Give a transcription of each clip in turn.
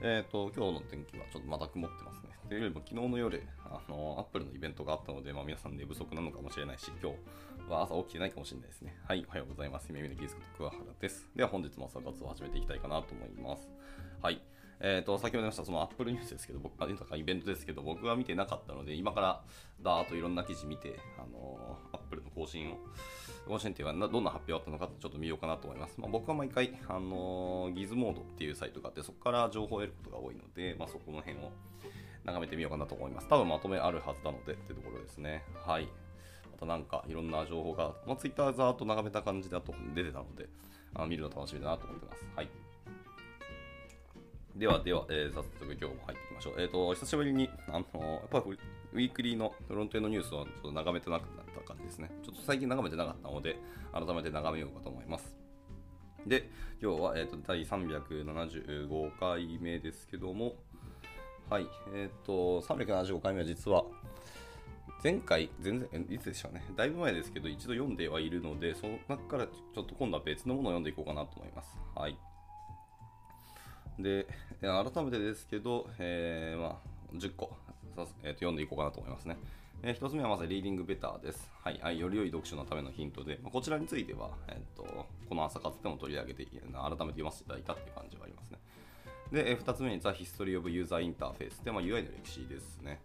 えっ、と、今日の天気はちょっとまた曇ってますね。というよりも昨日の夜、あの、アップルのイベントがあったので、まあ、皆さん寝不足なのかもしれないし、今日は朝起きてないかもしれないですね。はい、おはようございます。耳の技術こと桑原です。では本日も朝活を始めていきたいかなと思います。はい。えっ、と、先ほど言いました、そのアップルニュースですけど、僕、あ、とかイベントですけど、僕は見てなかったので、今からだーっといろんな記事見て、あのアップルの更新を、更新っていうか、などんな発表あったのかちょっと見ようかなと思います。まあ、僕は毎回、あのギズモードっていうサイトがあって、そこから情報を得ることが多いので、まあ、そこの辺を眺めてみようかなと思います。多分まとめあるはずなのでっていうところですね。はい。またなんかいろんな情報が、まあ、ツイッターざーっと眺めた感じだと出てたので、あの見るの楽しみだなと思ってます。はい。ではでは、えー、早速今日も入っていきましょう。えっ、と、久しぶりに、あのやっぱりウィークリーのフロントエンドニュースをちょっと眺めてなくなったですね。ちょっと最近眺めてなかったので、改めて眺めようかと思います。で、今日は、えーと、第375回目ですけども、はい、えっ、と、375回目は実は、前回、全然、いつでしょうね、だいぶ前ですけど、一度読んではいるので、その中からちょっと今度は別のものを読んでいこうかなと思います。はい。で、改めてですけど、えー、まあ、10個、えー、と読んでいこうかなと思いますね。えー、1つ目はまず、リーディングベターです。はい、はい、より良い読書のためのヒントで、まあ、こちらについては、えーと、この朝活でも取り上げて、改めて読ませていただいたっていう感じはありますね。で、えー、2つ目に、 The History of User Interface で、まあ、UI の歴史ですね。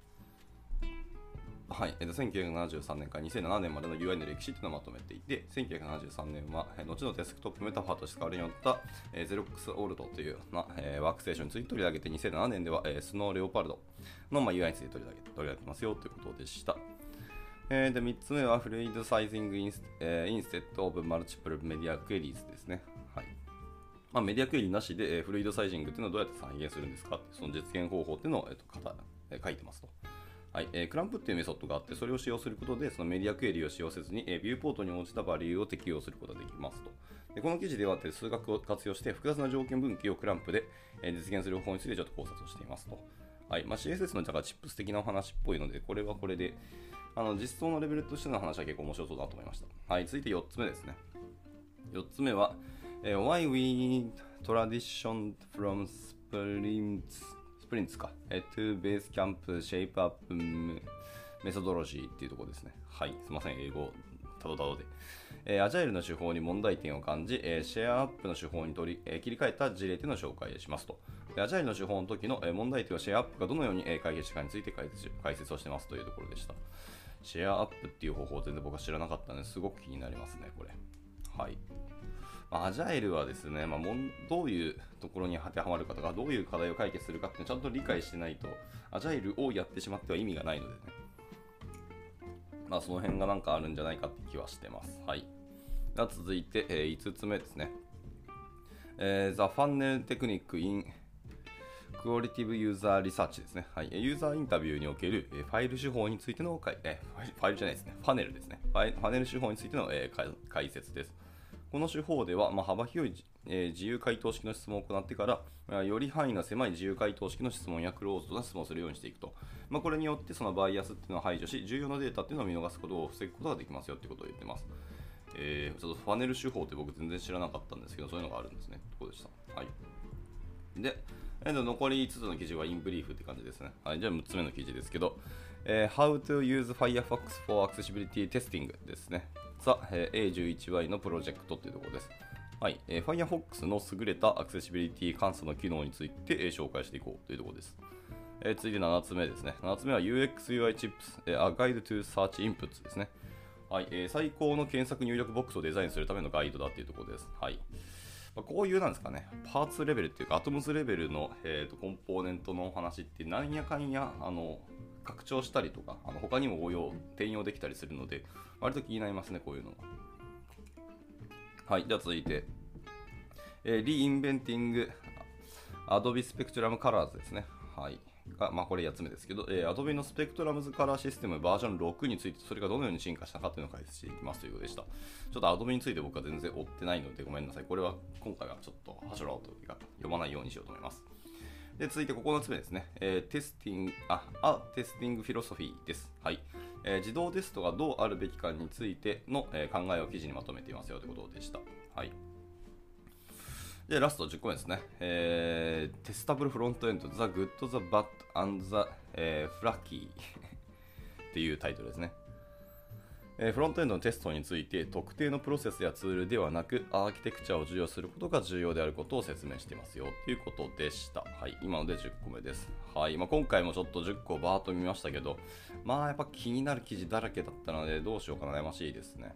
はい、えー、1973年から2007年までの UI の歴史というのをまとめていて、1973年は、え、後のデスクトップメタファーとして使われるよった、えー、ゼロックスアルトというような、え、ワークステーションについて取り上げて、2007年では、え、スノーレオパルドの、まあ、UI について取り上げ取り上げてますよということでした。えー、で3つ目は Fluid Sizing Ins、えー、 Instead of Multiple Media Queries ですね。はいまあ、メディアクエリーなしで、えー、フルイドサイジングっていうのはどうやって再現するんですかその実現方法っていうのを、えーとかえ、書いてますと。はいえー、クランプっていうメソッドがあって、それを使用することで、そのメディアクエリを使用せずに、えー、ビューポートに応じたバリューを適用することができますと。でこの記事では数学を活用して複雑な条件分岐をクランプで、えー、実現する方法についてちょっと考察をしていますと。はいまあ、CSS のだからチップス的なお話っぽいので、これはこれで、あの実装のレベルとしての話は結構面白そうだと思いました。はい、続いて4つ目ですね。4つ目は、えー、Why we transitioned from sprints プリンツか、えー、to base camp shape up メソドロジーっていうところですね。はい、すみません、英語たどたどで。えー、アジャイルの手法に問題点を感じ、えー、シェアアップの手法に取り、えー、切り替えた事例というのを紹介しますと。アジャイルの手法の時の、え、問題点をシェアアップがどのように、え、解決したかについて解説解説をしてますというところでした。シェアアップっていう方法を全然僕は知らなかったのですごく気になりますね、これ。はい。アジャイルはですね、まあ、どういうところに当てはまるかとか、どういう課題を解決するかってちゃんと理解してないと、アジャイルをやってしまっては意味がないのでね。まあ、その辺がなんかあるんじゃないかって気はしてます。はい。では続いて、えー、5つ目ですね。えー、The Funnel Technique in Qualitative User Research ですね。はい。ユーザーインタビューにおける、えー、ファイル手法についての、えー、ファイルじゃないですね。ファネルですね。ファネル手法についての、えー、解説です。この手法では、まあ、幅広い、えー、自由回答式の質問を行ってから、まあ、より範囲が狭い自由回答式の質問やクローズドな質問をするようにしていくと。まあ、これによってそのバイアスっていうのを排除し、重要なデータっていうのを見逃すことを防ぐことができますよってことを言ってます。えー、ちょっとファネル手法って僕全然知らなかったんですけど、そういうのがあるんですね。とこでした。はい。で、えー、残り5つの記事はインブリーフって感じですね。はい、じゃあ6つ目の記事ですけど、えー、How to use Firefox for Accessibility Testing ですね。ザ、え、A11Y のプロジェクトというところです。はい、えー、Firefox の優れたアクセシビリティ監査の機能について、え、紹介していこうというところです。えー、続いて7つ目ですね。7つ目は UX-UI Chips、えー、A Guide to Search Inputs ですね。はいえー、最高の検索入力ボックスをデザインするためのガイドだというところです。はいまあ、こういうなんですかね、パーツレベルっていうか、アトムズレベルの、えーと、コンポーネントのお話ってなんやかんやあの拡張したりとか、あの他にも応用、転用できたりするので、割と気になりますね、こういうのが。はい、では続いて、えー、Reinventing Adobe Spectrum Colors ですね。はい。がまあ、これ8つ目ですけど、えー、Adobe のスペクトラムズカラーシステムバージョン6について、それがどのように進化したかというのを解説していきますということでした。ちょっと Adobe について僕は全然追ってないのでごめんなさい。これは今回はちょっとはしょらうというか読まないようにしようと思います。で続いて9つ目ですね、えー、テスティング、あ、あ、テスティングフィロソフィーです。はい。えー、自動テストがどうあるべきかについての、えー、考えを記事にまとめていますよということでした。はい。で、ラスト10個目ですね。えー、テスタブルフロントエンド、The Good, The Bad and The、えー、っていうタイトルですね。えフロントエンドのテストについて特定のプロセスやツールではなくアーキテクチャを授与することが重要であることを説明していますよということでした。はい、今ので10個目です。はいまあ、今回もちょっと10個バーっと見ましたけど、まあやっぱ気になる記事だらけだったのでどうしようか悩ましいですね。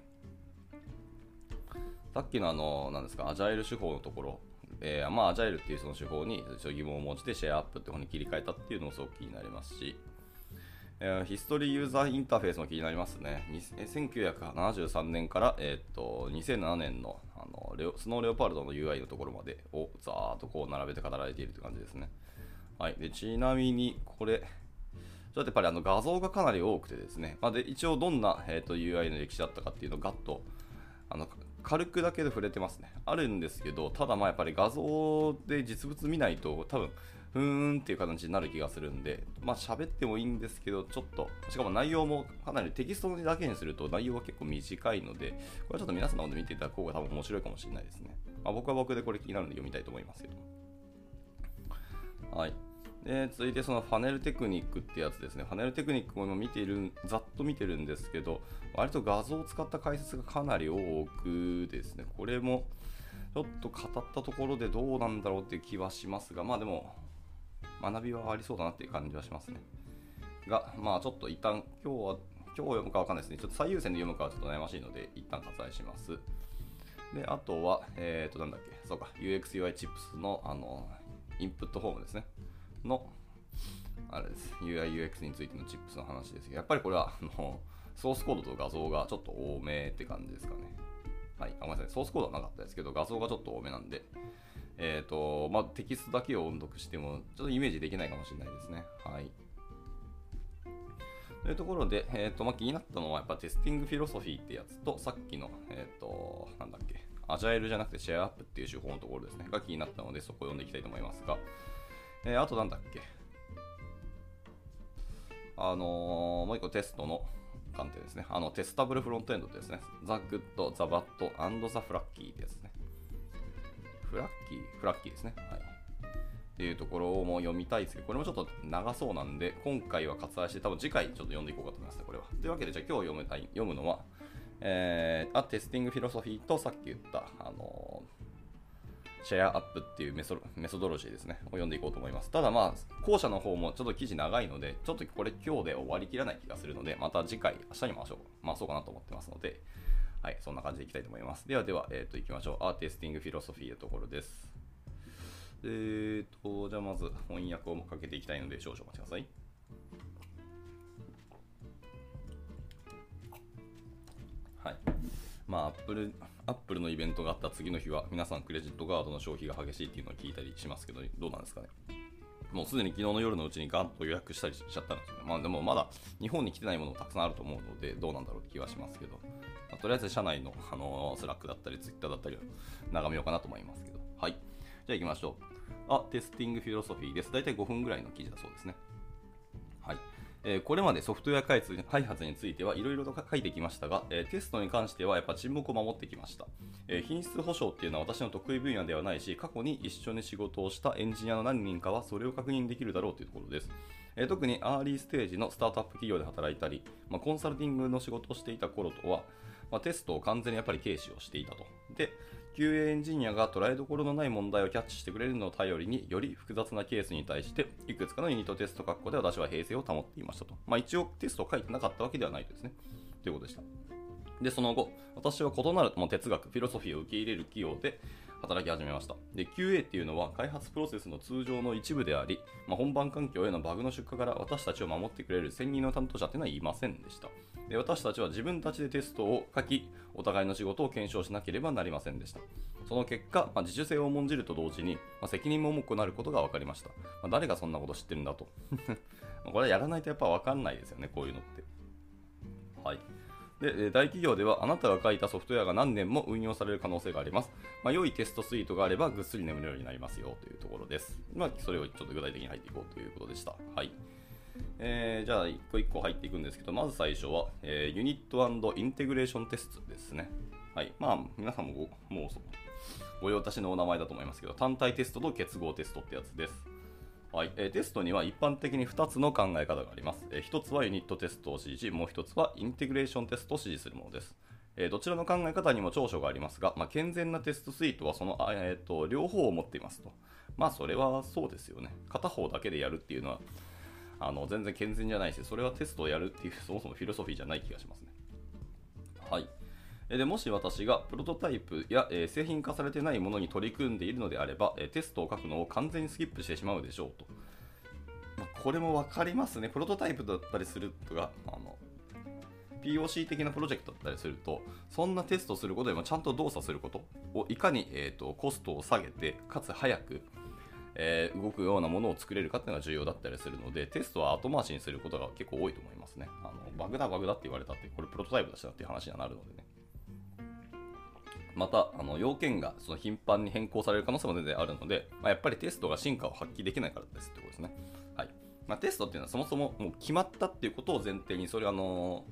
さっきのあの、なんですか、アジャイル手法のところ、えー、まあアジャイルっていうその手法に疑問を持ちてシェアアップって方に切り替えたっていうのもすごく気になりますし、えー、ヒストリーユーザーインターフェースも気になりますね。1973年から、えー、と2007年のあのレオスノーレオパルドの UI のところまでをざーっとこう並べて語られているという感じですね。はい、でちなみにこれ、っやっぱりあの画像がかなり多くてですね、まあ、で一応どんな、えー、と UI の歴史だったかっていうのをガッとあの軽くだけで触れてますね。あるんですけど、ただまあやっぱり画像で実物見ないと多分ふーんっていう形になる気がするんで、まあ喋ってもいいんですけど、ちょっと、しかも内容もかなりテキストだけにすると内容は結構短いので、これはちょっと皆さんの方で見ていただく方が多分面白いかもしれないですね。まあ、僕は僕でこれ気になるので読みたいと思いますけど。はい。で続いてそのファネルテクニックってやつですね。ファネルテクニックも見ている、ざっと見てるんですけど、割と画像を使った解説がかなり多くですね、これもちょっと語ったところでどうなんだろうっていう気はしますが、まあでも、学びはありそうだなっていう感じはしますね。が、まあちょっと一旦今日は、今日読むかわかんないですね。ちょっと最優先で読むかはちょっと悩ましいので、一旦割愛します。で、あとは、えっ、ー、と、なんだっけ、そうか、UXUI チップスの、あの、インプットフォームですね。の、あれです。UIUX についてのチップスの話ですけど、やっぱりこれは、あの、ソースコードと画像がちょっと多めって感じですかね。はい、あごめんなさい。ソースコードはなかったですけど、画像がちょっと多めなんで、え、ー、と、まあ、テキストだけを音読しても、ちょっとイメージできないかもしれないですね。はい。というところで、えーとまあ、気になったのはやっぱテスティングフィロソフィーってやつとさっきの、え、ー、と、なんだっけ、アジャイルじゃなくてシェアアップっていう手法のところですね、が気になったのでそこを読んでいきたいと思いますが、えー、あとなんだっけ、あのー、もう一個テストの観点ですね、あの Testable Frontend ですね、 The Good, The Bad, and The Flaky ってやつですね。フラッキー、フラッキーですね。はい。っていうところをもう読みたいですけど、これもちょっと長そうなんで、今回は割愛して、多分次回ちょっと読んでいこうかと思いますね、これは。というわけで、じゃあ今日読むたい読むのは、えー、あ、 Testing Philosophy とさっき言った、あのー、シェアアップっていうメソメソドロジーですね、を読んでいこうと思います。ただまあ、後者の方もちょっと記事長いので、ちょっとこれ今日で終わりきらない気がするので、また次回、明日に回しょう、回そうかなと思ってますので、はい、そんな感じでいきたいと思います。ではでは、えっ、ー、と、いきましょう。アーティスティングフィロソフィーのところです。えっ、ー、と、じゃあまず翻訳をかけていきたいので、少々お待ちください。はい。まあ、アップル、アップルのイベントがあった次の日は、皆さんクレジットカードの消費が激しいっていうのを聞いたりしますけど、どうなんですかね。もうすでに昨日の夜のうちにガンと予約したりしちゃったんですよね。まあでもまだ日本に来てないものもたくさんあると思うので、どうなんだろうって気はしますけど、まあ、とりあえず社内の、あのー、スラックだったり、ツイッターだったりを眺めようかなと思いますけど。はい。じゃあ行きましょう。あ、 Testing Philosophy です。大体5分ぐらいの記事だそうですね。はい。えー、これまでソフトウェア開発についてはいろいろと書いてきましたが、えー、テストに関してはやっぱ沈黙を守ってきました、えー、品質保証っていうのは私の得意分野ではないし、過去に一緒に仕事をしたエンジニアの何人かはそれを確認できるだろうというところです。え特にアーリーステージのスタートアップ企業で働いたり、まあ、コンサルティングの仕事をしていた頃とは、まあ、テストを完全にやっぱり軽視をしていたと。で、QA エンジニアが捉えどころのない問題をキャッチしてくれるのを頼りにより複雑なケースに対していくつかのユニットテスト括弧で私は平静を保っていましたと。まあ、一応テストを書いてなかったわけではないですね。ということでした。で、その後、私は異なる、ま哲学、フィロソフィーを受け入れる企業で働き始めました。で、QA っていうのは開発プロセスの通常の一部であり、まあ、本番環境へのバグの出荷から私たちを守ってくれる専任の担当者っていうのはいませんでした。で私たちは自分たちでテストを書き、お互いの仕事を検証しなければなりませんでした。その結果、まあ、自主性を重んじると同時に、まあ、責任も重くなることが分かりました。まあ、誰がそんなこと知ってるんだと。これはやらないとやっぱ分かんないですよね、こういうのって。はい。で、大企業ではあなたが書いたソフトウェアが何年も運用される可能性があります。まあ、良いテストスイートがあればぐっすり眠るようになりますよというところです。まあ、それをちょっと具体的に入っていこうということでした。はい。えー、じゃあ、一個一個入っていくんですけど、まず最初は、えー、ユニットインテグレーションテストですね。はい。まあ、皆さんもごもうご用達のお名前だと思いますけど、単体テストと結合テストってやつです。はいえーテストには一般的に2つの考え方があります。え1つはユニットテストを指示し、もう1つはインテグレーションテストを指示するものです。えーどちらの考え方にも長所がありますが、まあ、健全なテストスイートはその、えー、と両方を持っていますと。まあそれはそうですよね。片方だけでやるっていうのはあの全然健全じゃないし、それはテストをやるっていう そもそもフィロソフィーじゃない気がしますね。はい。でもし私がプロトタイプや、えー製品化されてないものに取り組んでいるのであれば、えーテストを書くのを完全にスキップしてしまうでしょうと。まあこれも分かりますね。プロトタイプだったりするとか、あの POC 的なプロジェクトだったりすると、そんなテストすることでもちゃんと動作することをいかに、えー、とコストを下げて、かつ早く、えー動くようなものを作れるかっていうのが重要だったりするので、テストは後回しにすることが結構多いと思いますね。あのバグだ、バグだって言われたって、これプロトタイプだしなっていう話にはなるのでね。また、あの要件がその頻繁に変更される可能性も全然あるので、まあ、やっぱりテストが進化を発揮できないからですってことですね。はいまあ、テストっていうのはそもそももう決まったっていうことを前提に、それあの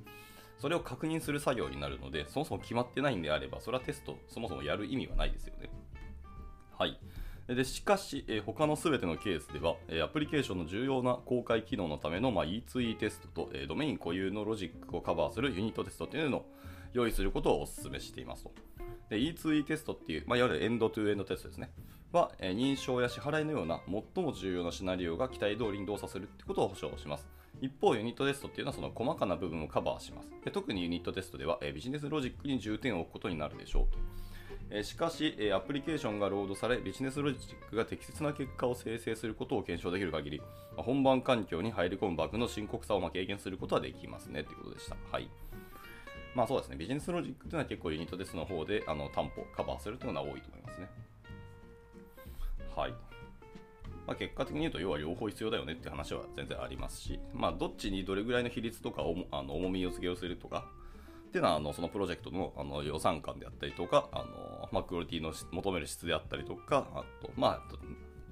それを確認する作業になるので、そもそも決まってないんであれば、それはテスト、そもそもやる意味はないですよね。はい。でしかし、えー他のすべてのケースでは、えーアプリケーションの重要な公開機能のための、まあ、E2E テストと、えードメイン固有のロジックをカバーするユニットテストというのを用意することをお勧めしていますと。E2E テストっていう、まあ、いわゆるエンドトゥエンドテストですね。は、えー認証や支払いのような最も重要なシナリオが期待通りに動作するってことを保証します。一方、ユニットテストっていうのはその細かな部分をカバーします。で特にユニットテストでは、えービジネスロジックに重点を置くことになるでしょうと。えしかし、えアプリケーションがロードされ、ビジネスロジックが適切な結果を生成することを検証できる限り、本番環境に入り込むバグの深刻さをま軽減することはできますねということでした。はい。まあそうですね、ビジネスロジックというのは結構ユニットテストの方であの担保、カバーするというのは多いと思いますね。はい。まあ、結果的に言うと、要は両方必要だよねって話は全然ありますし、まあ、どっちにどれぐらいの比率とかおもあの重みを付けをするとか、っていうのはあのそのプロジェクトのあの予算感であったりとか、あのまあ、クオリティの求める質であったりとか、あと、まあ、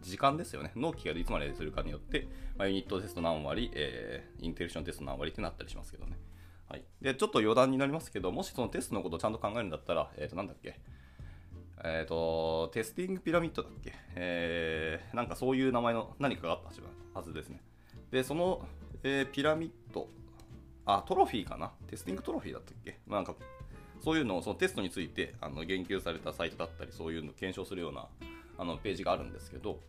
時間ですよね。納期がいつまでするかによって、まあ、ユニットテスト何割、えーインテグレーションテスト何割ってなったりしますけどね。はい、でちょっと余談になりますけど、もしそのテストのことをちゃんと考えるんだったら、えっ、と、なんだっけ、えっ、と、テスティングピラミッドだっけ、えーなんかそういう名前の何かがあったはずですね。で、その、えーピラミッド、あ、トロフィーかな？テスティングトロフィーだったっけ、なんか、そういうのを、そのテストについてあの言及されたサイトだったり、そういうのを検証するようなあのページがあるんですけど、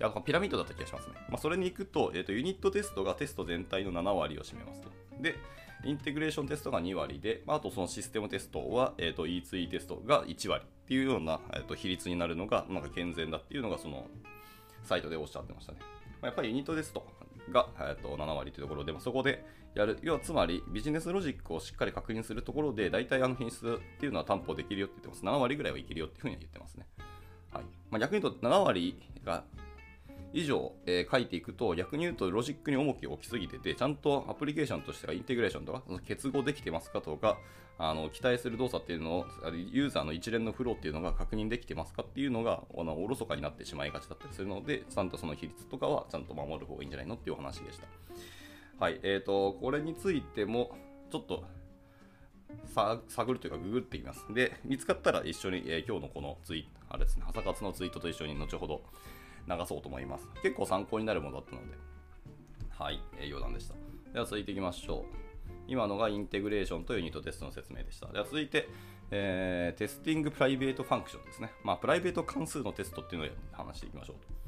いやピラミッドだった気がしますね。まあ、それに行くと,、えーと、ユニットテストがテスト全体の7割を占めますと。で、インテグレーションテストが2割で、まあ、あとそのシステムテストは、えー、と E2E テストが1割っていうような、えー、と比率になるのがなんか健全だっていうのがそのサイトでおっしゃってましたね。まあやっぱりユニットテストが、えー、と7割というところで、まあそこでやる、要はつまりビジネスロジックをしっかり確認するところで、大体あの品質っていうのは担保できるよって言ってます。7割ぐらいはいけるよっていうふうには言ってますね。はいまあ、逆に言うと7割が以上、えー書いていくと逆に言うとロジックに重きを置きすぎててちゃんとアプリケーションとしてはインテグレーションとか結合できてますかとかあの期待する動作っていうのをユーザーの一連のフローっていうのが確認できてますかっていうのがあのおろそかになってしまいがちだったりするのでちゃんとその比率とかはちゃんと守る方がいいんじゃないのっていうお話でしたはいえーとこれについてもちょっと探るというかググってみます。で、見つかったら一緒に、えー今日のこのツイートあれですね、朝活のツイートと一緒に後ほど流そうと思います。結構参考になるものだったので、はい、えー余談でした。では続いていきましょう。今のがインテグレーションとユニットテストの説明でした。では続いて、えー Testing Private Function ですね。まあ、プライベート関数のテストっていうのを話していきましょう。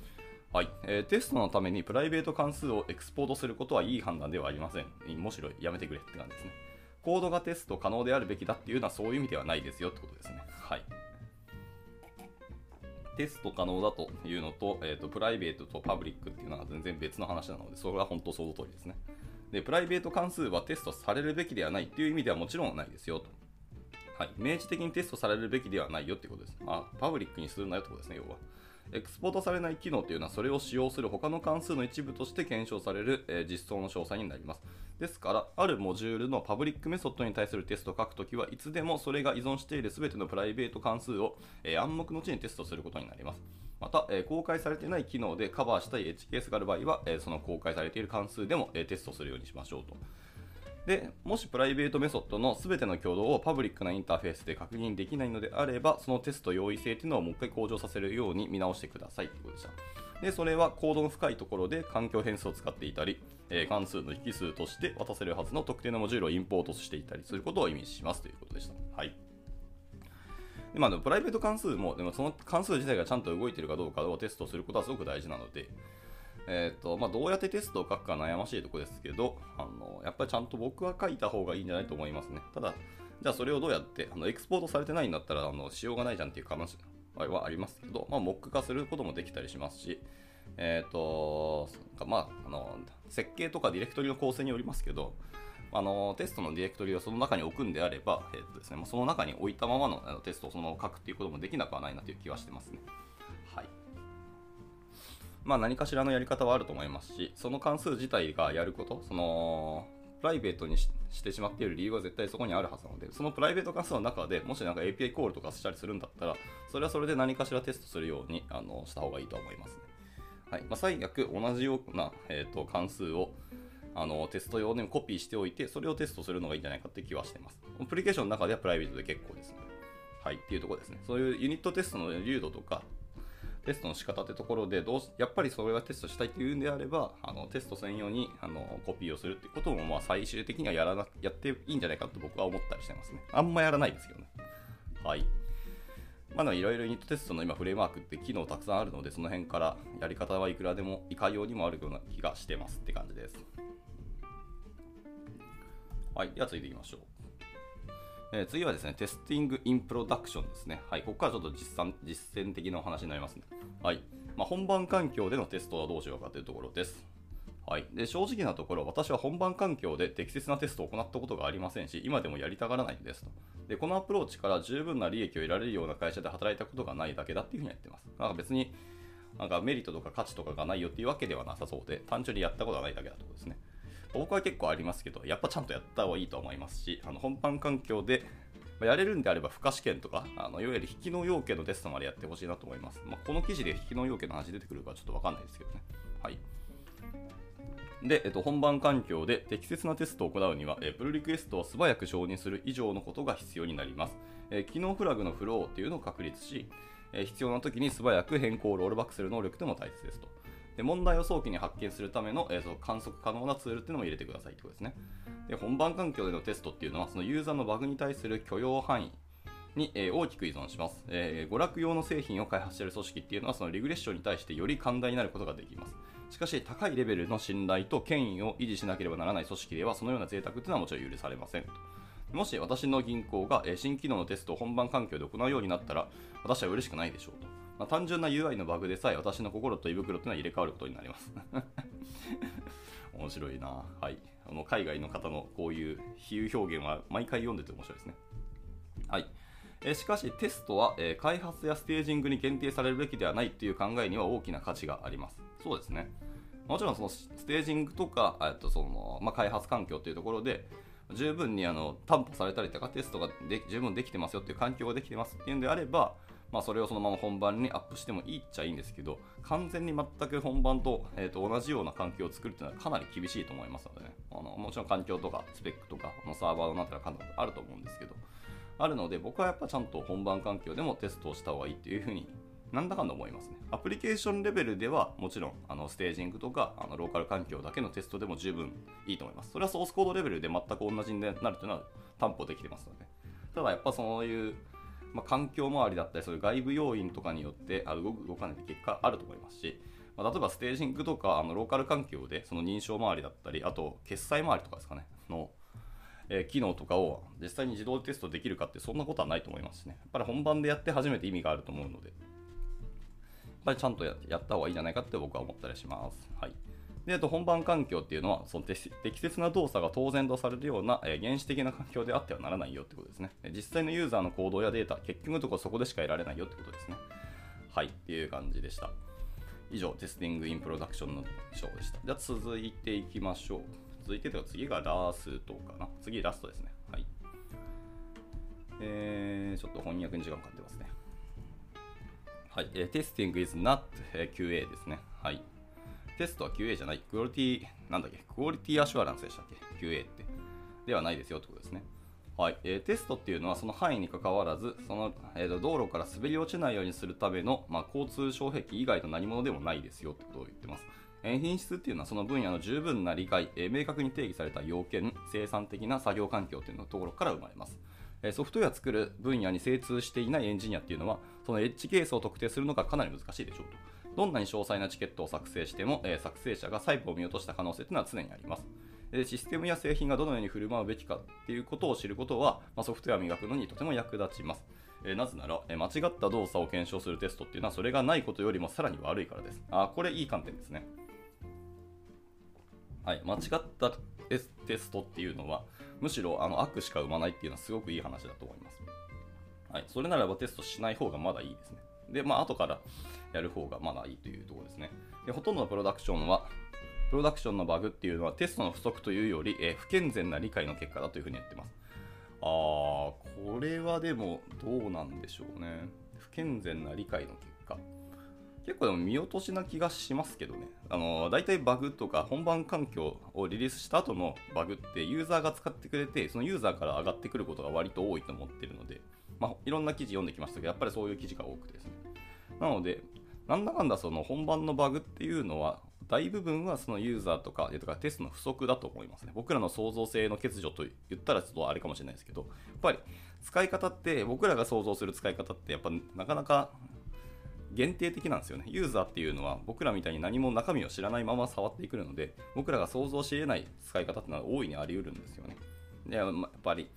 はいえーテストのためにプライベート関数をエクスポートすることはいい判断ではありません。むしろやめてくれって感じですね。コードがテスト可能であるべきだっていうのはそういう意味ではないですよってことですね。はい。テスト可能だというのと、えーと、プライベートとパブリックっていうのは全然別の話なので、それは本当その通りですね。で、プライベート関数はテストされるべきではないっていう意味ではもちろんないですよと。はい。明示的にテストされるべきではないよってことです。あ、パブリックにするなよってことですね、要は。エクスポートされない機能というのはそれを使用する他の関数の一部として検証される、え実装の詳細になります。ですから、あるモジュールのパブリックメソッドに対するテストを書くときはいつでもそれが依存している全てのプライベート関数を、え暗黙のうちにテストすることになります。また、え公開されていない機能でカバーしたいエッジケースがある場合は、えその公開されている関数でも、えテストするようにしましょうと。でもしプライベートメソッドの全ての挙動をパブリックなインターフェースで確認できないのであれば、そのテスト容易性というのをもう一回向上させるように見直してくださいということでした。でそれはコードの深いところで環境変数を使っていたり、えー、関数の引数として渡せるはずの特定のモジュールをインポートしていたりすることを意味しますということでした。はいでまあ、プライベート関数も、でもその関数自体がちゃんと動いているかどうかをテストすることはすごく大事なので、えーとまあ、どうやってテストを書くか悩ましいところですけどあの、やっぱりちゃんと僕は書いた方がいいんじゃないと思いますね。ただ、じゃあそれをどうやってあのエクスポートされてないんだったらあのしようがないじゃんっていう話はありますけど、まあ、モック化することもできたりしますし、えっ、ー、とまあ、あの設計とかディレクトリの構成によりますけど、あのテストのディレクトリをその中に置くんであれば、えーとですね、その中に置いたままのテストをそのまま書くっていうこともできなくはないなという気はしてますね。まあ、何かしらのやり方はあると思いますし、その関数自体がやること、そのプライベートにしてしまっている理由は絶対そこにあるはずなので、そのプライベート関数の中でもしなんか API コールとかしたりするんだったら、それはそれで何かしらテストするようにあのした方がいいと思いますね。はいまあ、最悪同じような、えーと、関数をあのテスト用にコピーしておいて、それをテストするのがいいんじゃないかって気はしています。アプリケーションの中ではプライベートで結構ですね。はい、っていうところですね。そういうユニットテストの流度とか、テストの仕方ってところでどうやっぱりそれはテストしたいっていうんであればあのテスト専用にあのコピーをするってこともまあ最終的にはやらなやっていいんじゃないかと僕は思ったりしてますね。あんまやらないですけどね。はい。まだいろいろユニットテストの今フレームワークって機能たくさんあるのでその辺からやり方はいくらでもいかようにもあるような気がしてますって感じです。はい。では続いていきましょう。えー、次はですね、テスティング・イン・プロダクションですね。はい、ここからちょっと実践実践的なお話になりますね。はい。まあ、本番環境でのテストはどうしようかというところです。はい、で正直なところ、私は本番環境で適切なテストを行ったことがありませんし、今でもやりたがらないんですと。でこのアプローチから十分な利益を得られるような会社で働いたことがないだけだっていうふうにやってます。なんか別になんかメリットとか価値とかがないよっていうわけではなさそうで、単純にやったことがないだけだとですね。僕は結構ありますけど、やっぱちゃんとやった方がいいと思いますし、あの本番環境でまやれるんであれば、負荷試験とか、あのいわゆる引きの要件のテストまでやってほしいなと思います。まあ、この記事で引きの要件の話出てくるかちょっとわかんないですけどね。はい。で、えっと、本番環境で適切なテストを行うには、えプルリクエストを素早く承認する以上のことが必要になります。え機能フラグのフローっていうのを確立し、え必要な時に素早く変更をロールバックする能力でも大切ですと。で問題を早期に発見するための、えー、その観測可能なツールっていうのも入れてくださいってことですね。で本番環境でのテストっていうのは、そのユーザーのバグに対する許容範囲に、えー、大きく依存します、えー、娯楽用の製品を開発している組織っていうのはそのリグレッションに対してより寛大になることができます。しかし高いレベルの信頼と権威を維持しなければならない組織ではそのような贅沢というのはもちろん許されませんもし私の銀行が新機能のテストを本番環境で行うようになったら私は嬉しくないでしょうと、まあ、単純な UI のバグでさえ私の心と胃袋というのは入れ替わることになります。面白いな。はい。あの海外の方のこういう比喩表現は毎回読んでて面白いですね。はい。えしかしテストは、え開発やステージングに限定されるべきではないという考えには大きな価値があります。そうですね。もちろんそのステージングとか、えっとそのまあ、開発環境というところで十分にあの担保されたりとかテストがで十分できてますよっていう環境ができてますっていうんであれば、まあ、それをそのまま本番にアップしてもいいっちゃいいんですけど完全に全く本番と,、えー、と同じような環境を作るっていうのはかなり厳しいと思いますのでねあのもちろん環境とかスペックとかのサーバーのなったらかなりあると思うんですけどあるので僕はやっぱちゃんと本番環境でもテストをした方がいいっていうふうになんだかんだ思いますね。アプリケーションレベルではもちろんあのステージングとかあのローカル環境だけのテストでも十分いいと思います。それはソースコードレベルで全く同じになるというのは担保できてますので。ただやっぱそういう、まあ、環境周りだったりそういう外部要因とかによってあ動く動かないって結果あると思いますし、まあ、例えばステージングとかあのローカル環境でその認証周りだったりあと決済周りとかですかねのえ機能とかを実際に自動テストできるかってそんなことはないと思いますしね。やっぱり本番でやって初めて意味があると思うので、やっぱりちゃんとやった方がいいんじゃないかって僕は思ったりします。はい。で、と本番環境っていうのは、その適切な動作が当然とされるような、え原始的な環境であってはならないよってことですね。実際のユーザーの行動やデータ、結局のところそこでしか得られないよってことですね。はい、っていう感じでした。以上、テスティングインプロダクションの章でした。じゃあ続いていきましょう。続いてというか次がラストかな。次ラストですね。はい。えー、ちょっと翻訳に時間かかってますね。はい。えー、テスティング is not QA ですね。はい。テストは QA じゃない。クオリティ、なんだっけ？クオリティアシュアランスでしたっけ ?QA って。ではないですよということですね。はいえー、テストっていうのはその範囲にかかわらずその、えーと、道路から滑り落ちないようにするための、まあ、交通障壁以外の何者でもないですよってことを言ってます。えー、品質っていうのはその分野の十分な理解、えー、明確に定義された要件、生産的な作業環境っていうのところから生まれます。ソフトウェア作る分野に精通していないエンジニアっていうのはそのエッジケースを特定するのがかなり難しいでしょうと。どんなに詳細なチケットを作成しても、え作成者が細部を見落とした可能性というのは常にあります。システムや製品がどのように振る舞うべきかっていうことを知ることは、ま、ソフトウェアを磨くのにとても役立ちます。えなぜなら、え間違った動作を検証するテストっていうのはそれがないことよりもさらに悪いからです。あ、これいい観点ですね。はい、間違ったテストっていうのは、むしろあの悪しか生まないっていうのはすごくいい話だと思います。はい、それならばテストしない方がまだいいですね。で、まあ、後からやる方がまだいいというところですね。で、ほとんどのプロダクションは、プロダクションのバグっていうのはテストの不足というより、えー、不健全な理解の結果だというふうに言ってます。あー、これはでもどうなんでしょうね。不健全な理解の結果。結構でも見落としな気がしますけどね。あの、大体バグとか本番環境をリリースした後のバグってユーザーが使ってくれて、そのユーザーから上がってくることが割と多いと思ってるので、まあ、いろんな記事読んできましたけど、やっぱりそういう記事が多くてですね。なので、なんだかんだその本番のバグっていうのは、大部分はそのユーザーとかとかテストの不足だと思いますね。僕らの創造性の欠如と言ったらちょっとあれかもしれないですけど、やっぱり使い方って僕らが想像する使い方ってやっぱなかなか限定的なんですよね。ユーザーっていうのは僕らみたいに何も中身を知らないまま触ってくるので、僕らが想像し得ない使い方っていうのは大いにあり得るんですよね。でやっぱり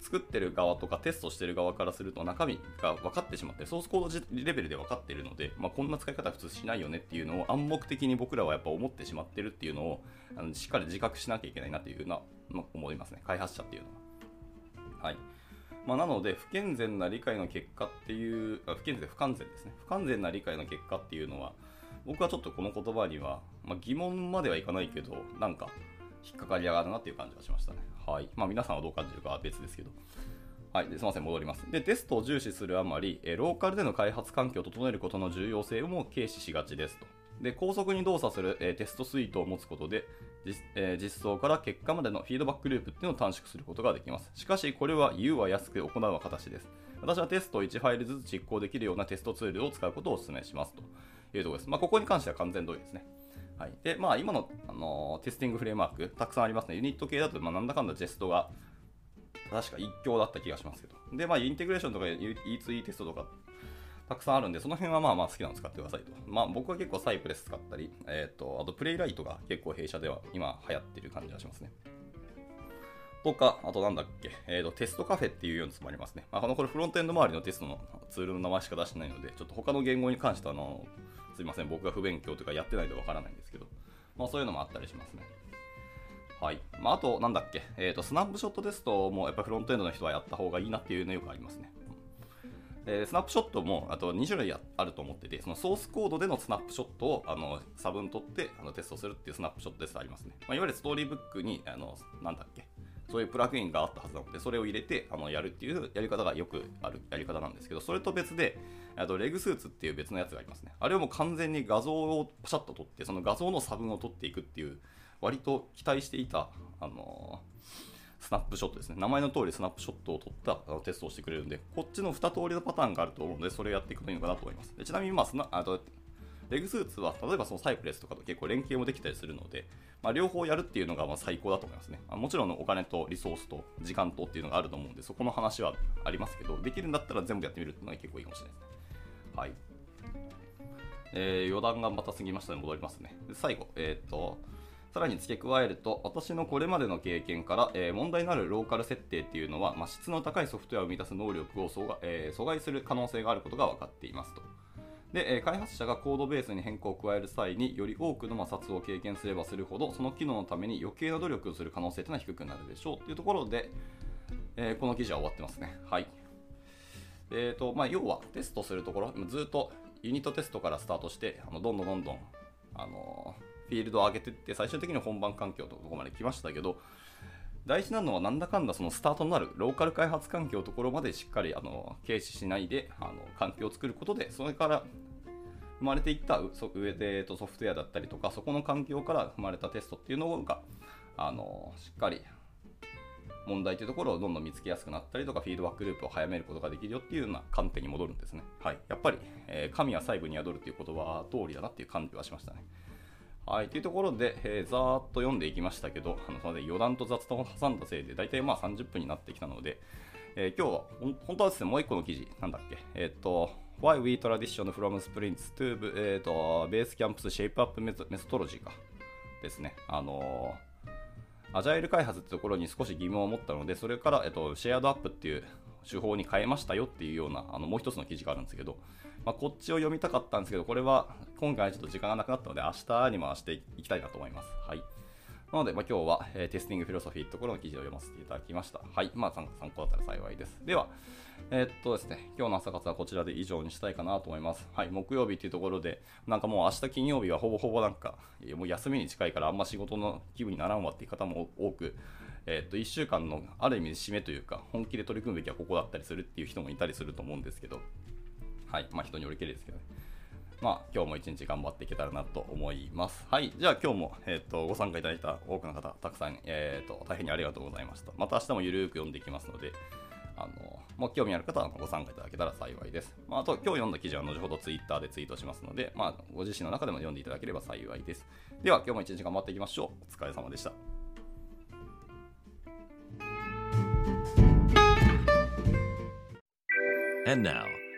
作ってる側とかテストしてる側からすると中身が分かってしまってソースコードレベルで分かってるので、まあ、こんな使い方普通しないよねっていうのを暗黙的に僕らはやっぱ思ってしまってるっていうのをあのしっかり自覚しなきゃいけないなというのは、まあ、思いますね。開発者っていうのは。はい。まあ、なので不健全な理解の結果っていう不健全で不完全ですね。不完全な理解の結果っていうのは僕はちょっとこの言葉には、まあ、疑問まではいかないけどなんか引っかかりやがるなっていう感じがしましたね。はい。まあ皆さんはどう感じるかは別ですけど。はい。ですみません、戻ります。で、テストを重視するあまり、えローカルでの開発環境を整えることの重要性をも軽視しがちですと。で、高速に動作する、えテストスイートを持つことで、え、実装から結果までのフィードバックループっていうのを短縮することができます。しかし、これは言うは安く行うは形です。私はテストを1ファイルずつ実行できるようなテストツールを使うことをお勧めしますというところです。まあ、ここに関しては完全同意ですね。はい。で、まあ、今の、あの、テスティングフレームワーク、たくさんありますね。ユニット系だと、まあ、なんだかんだジェストが、確か一強だった気がしますけど。で、まあ、インテグレーションとか E2E テストとか、たくさんあるんで、その辺はまあまあ好きなの使ってくださいと。まあ、僕は結構サイプレス使ったり、えっ、ー、と、あとプレイライトが結構弊社では今流行ってる感じがしますね。とか、あとなんだっけ、えーと、テストカフェっていうようなやつもありますね。まあ、このこれフロントエンド周りのテストのツールの名前しか出してないので、ちょっと他の言語に関してはあのすいません、僕が不勉強というかやってないでわからないんですけど、まあ、そういうのもあったりしますね。はい。まあ、あと、なんだっけ、えっ、ー、と、スナップショットテストもやっぱフロントエンドの人はやった方がいいなっていうのよくありますね。えー、スナップショットもあと2種類あると思ってて、そのソースコードでのスナップショットをあの差分取ってあのテストするっていうスナップショットテストありますね。まあ、いわゆるストーリーブックに、あのなんだっけ、そういうプラグインがあったはずなので、それを入れてあのやるっていうやり方がよくあるやり方なんですけど、それと別で、あとレグスーツっていう別のやつがありますね。あれはもう完全に画像をパシャッと撮って、その画像の差分を取っていくっていう、割と期待していた、あのー、スナップショットですね。名前の通りスナップショットを取ったあのテストをしてくれるんで、こっちの2通りのパターンがあると思うので、それをやっていくといいのかなと思います。でちなみに、まあスナあと、レグスーツは、例えばそのサイプレスとかと結構連携もできたりするので、まあ、両方やるっていうのがま最高だと思いますね。もちろんお金とリソースと時間とっていうのがあると思うんで、そこの話はありますけど、できるんだったら全部やってみるっていうのが結構いいかもしれないですね。はい。えー、余談がまた過ぎましたので戻りますね。で最後、えっ、ー、と、さらに付け加えると、私のこれまでの経験から、えー、問題のあるローカル設定っていうのは、まあ、質の高いソフトウェアを生み出す能力を阻害,、えー、阻害する可能性があることが分かっていますと。で、え開発者がコードベースに変更を加える際により多くの摩擦を経験すればするほどその機能のために余計な努力をする可能性というのは低くなるでしょうというところで、えー、この記事は終わってますね。はい。えーとまあ、要はテストするところ、ずっとユニットテストからスタートして、あのどんどんどんどん、あのフィールドを上げていって、最終的に本番環境とここまで来ましたけど、大事なのはなんだかんだそのスタートになるローカル開発環境のところまでしっかりあの軽視しないであの環境を作ることでそれから生まれていった上でソフトウェアだったりとかそこの環境から生まれたテストっていうのがあのしっかり問題というところをどんどん見つけやすくなったりとか、フィードバックループを早めることができるよっていうような観点に戻るんですね。はい。やっぱり、えー、神は細部に宿るっていう言葉通りだなっていう感じはしましたね。はい、というところで、えー、ざーっと読んでいきましたけど、あのそので余談と雑談を挟んだせいで、大体まあ30分になってきたので、えー、今日は本当はですね、もう一個の記事、なんだっけ、えっ、と、Why We Tradition from Sprints to、えーと、Base Camps Shape Up Methodology か？ですね。あのー、アジャイル開発ってところに少し疑問を持ったので、それから、えっ、と、シェアードアップっていう手法に変えましたよっていうような、あのもう一つの記事があるんですけど、まあ、こっちを読みたかったんですけど、これは今回ちょっと時間がなくなったので、明日に回していきたいなと思います。はい。なので、まあ、今日は、えー、テスティングフィロソフィーところの記事を読ませていただきました。はい。まあ、参考だったら幸いです。では、えー、っとですね、今日の朝活はこちらで以上にしたいかなと思います。はい。木曜日っていうところで、なんかもう明日金曜日はほぼほぼなんか、もう休みに近いからあんま仕事の気分にならんわっていう方も多く、えー、っと1週間のある意味で締めというか本気で取り組むべきはここだったりするっていう人もいたりすると思うんですけどはいまあ人によりけりですけどねまあ、今日も一日頑張っていけたらなと思います。はい。じゃあ今日も、えーと、ご参加いただいた多くの方、たくさん、えーと、大変にありがとうございました。また明日もゆるく読んでいきますので、あのもう興味ある方はご参加いただけたら幸いです。まあ、あと、今日読んだ記事は後ほど Twitter でツイートしますので、まあ、ご自身の中でも読んでいただければ幸いです。では、今日も一日頑張っていきましょう。お疲れ様でした。And now,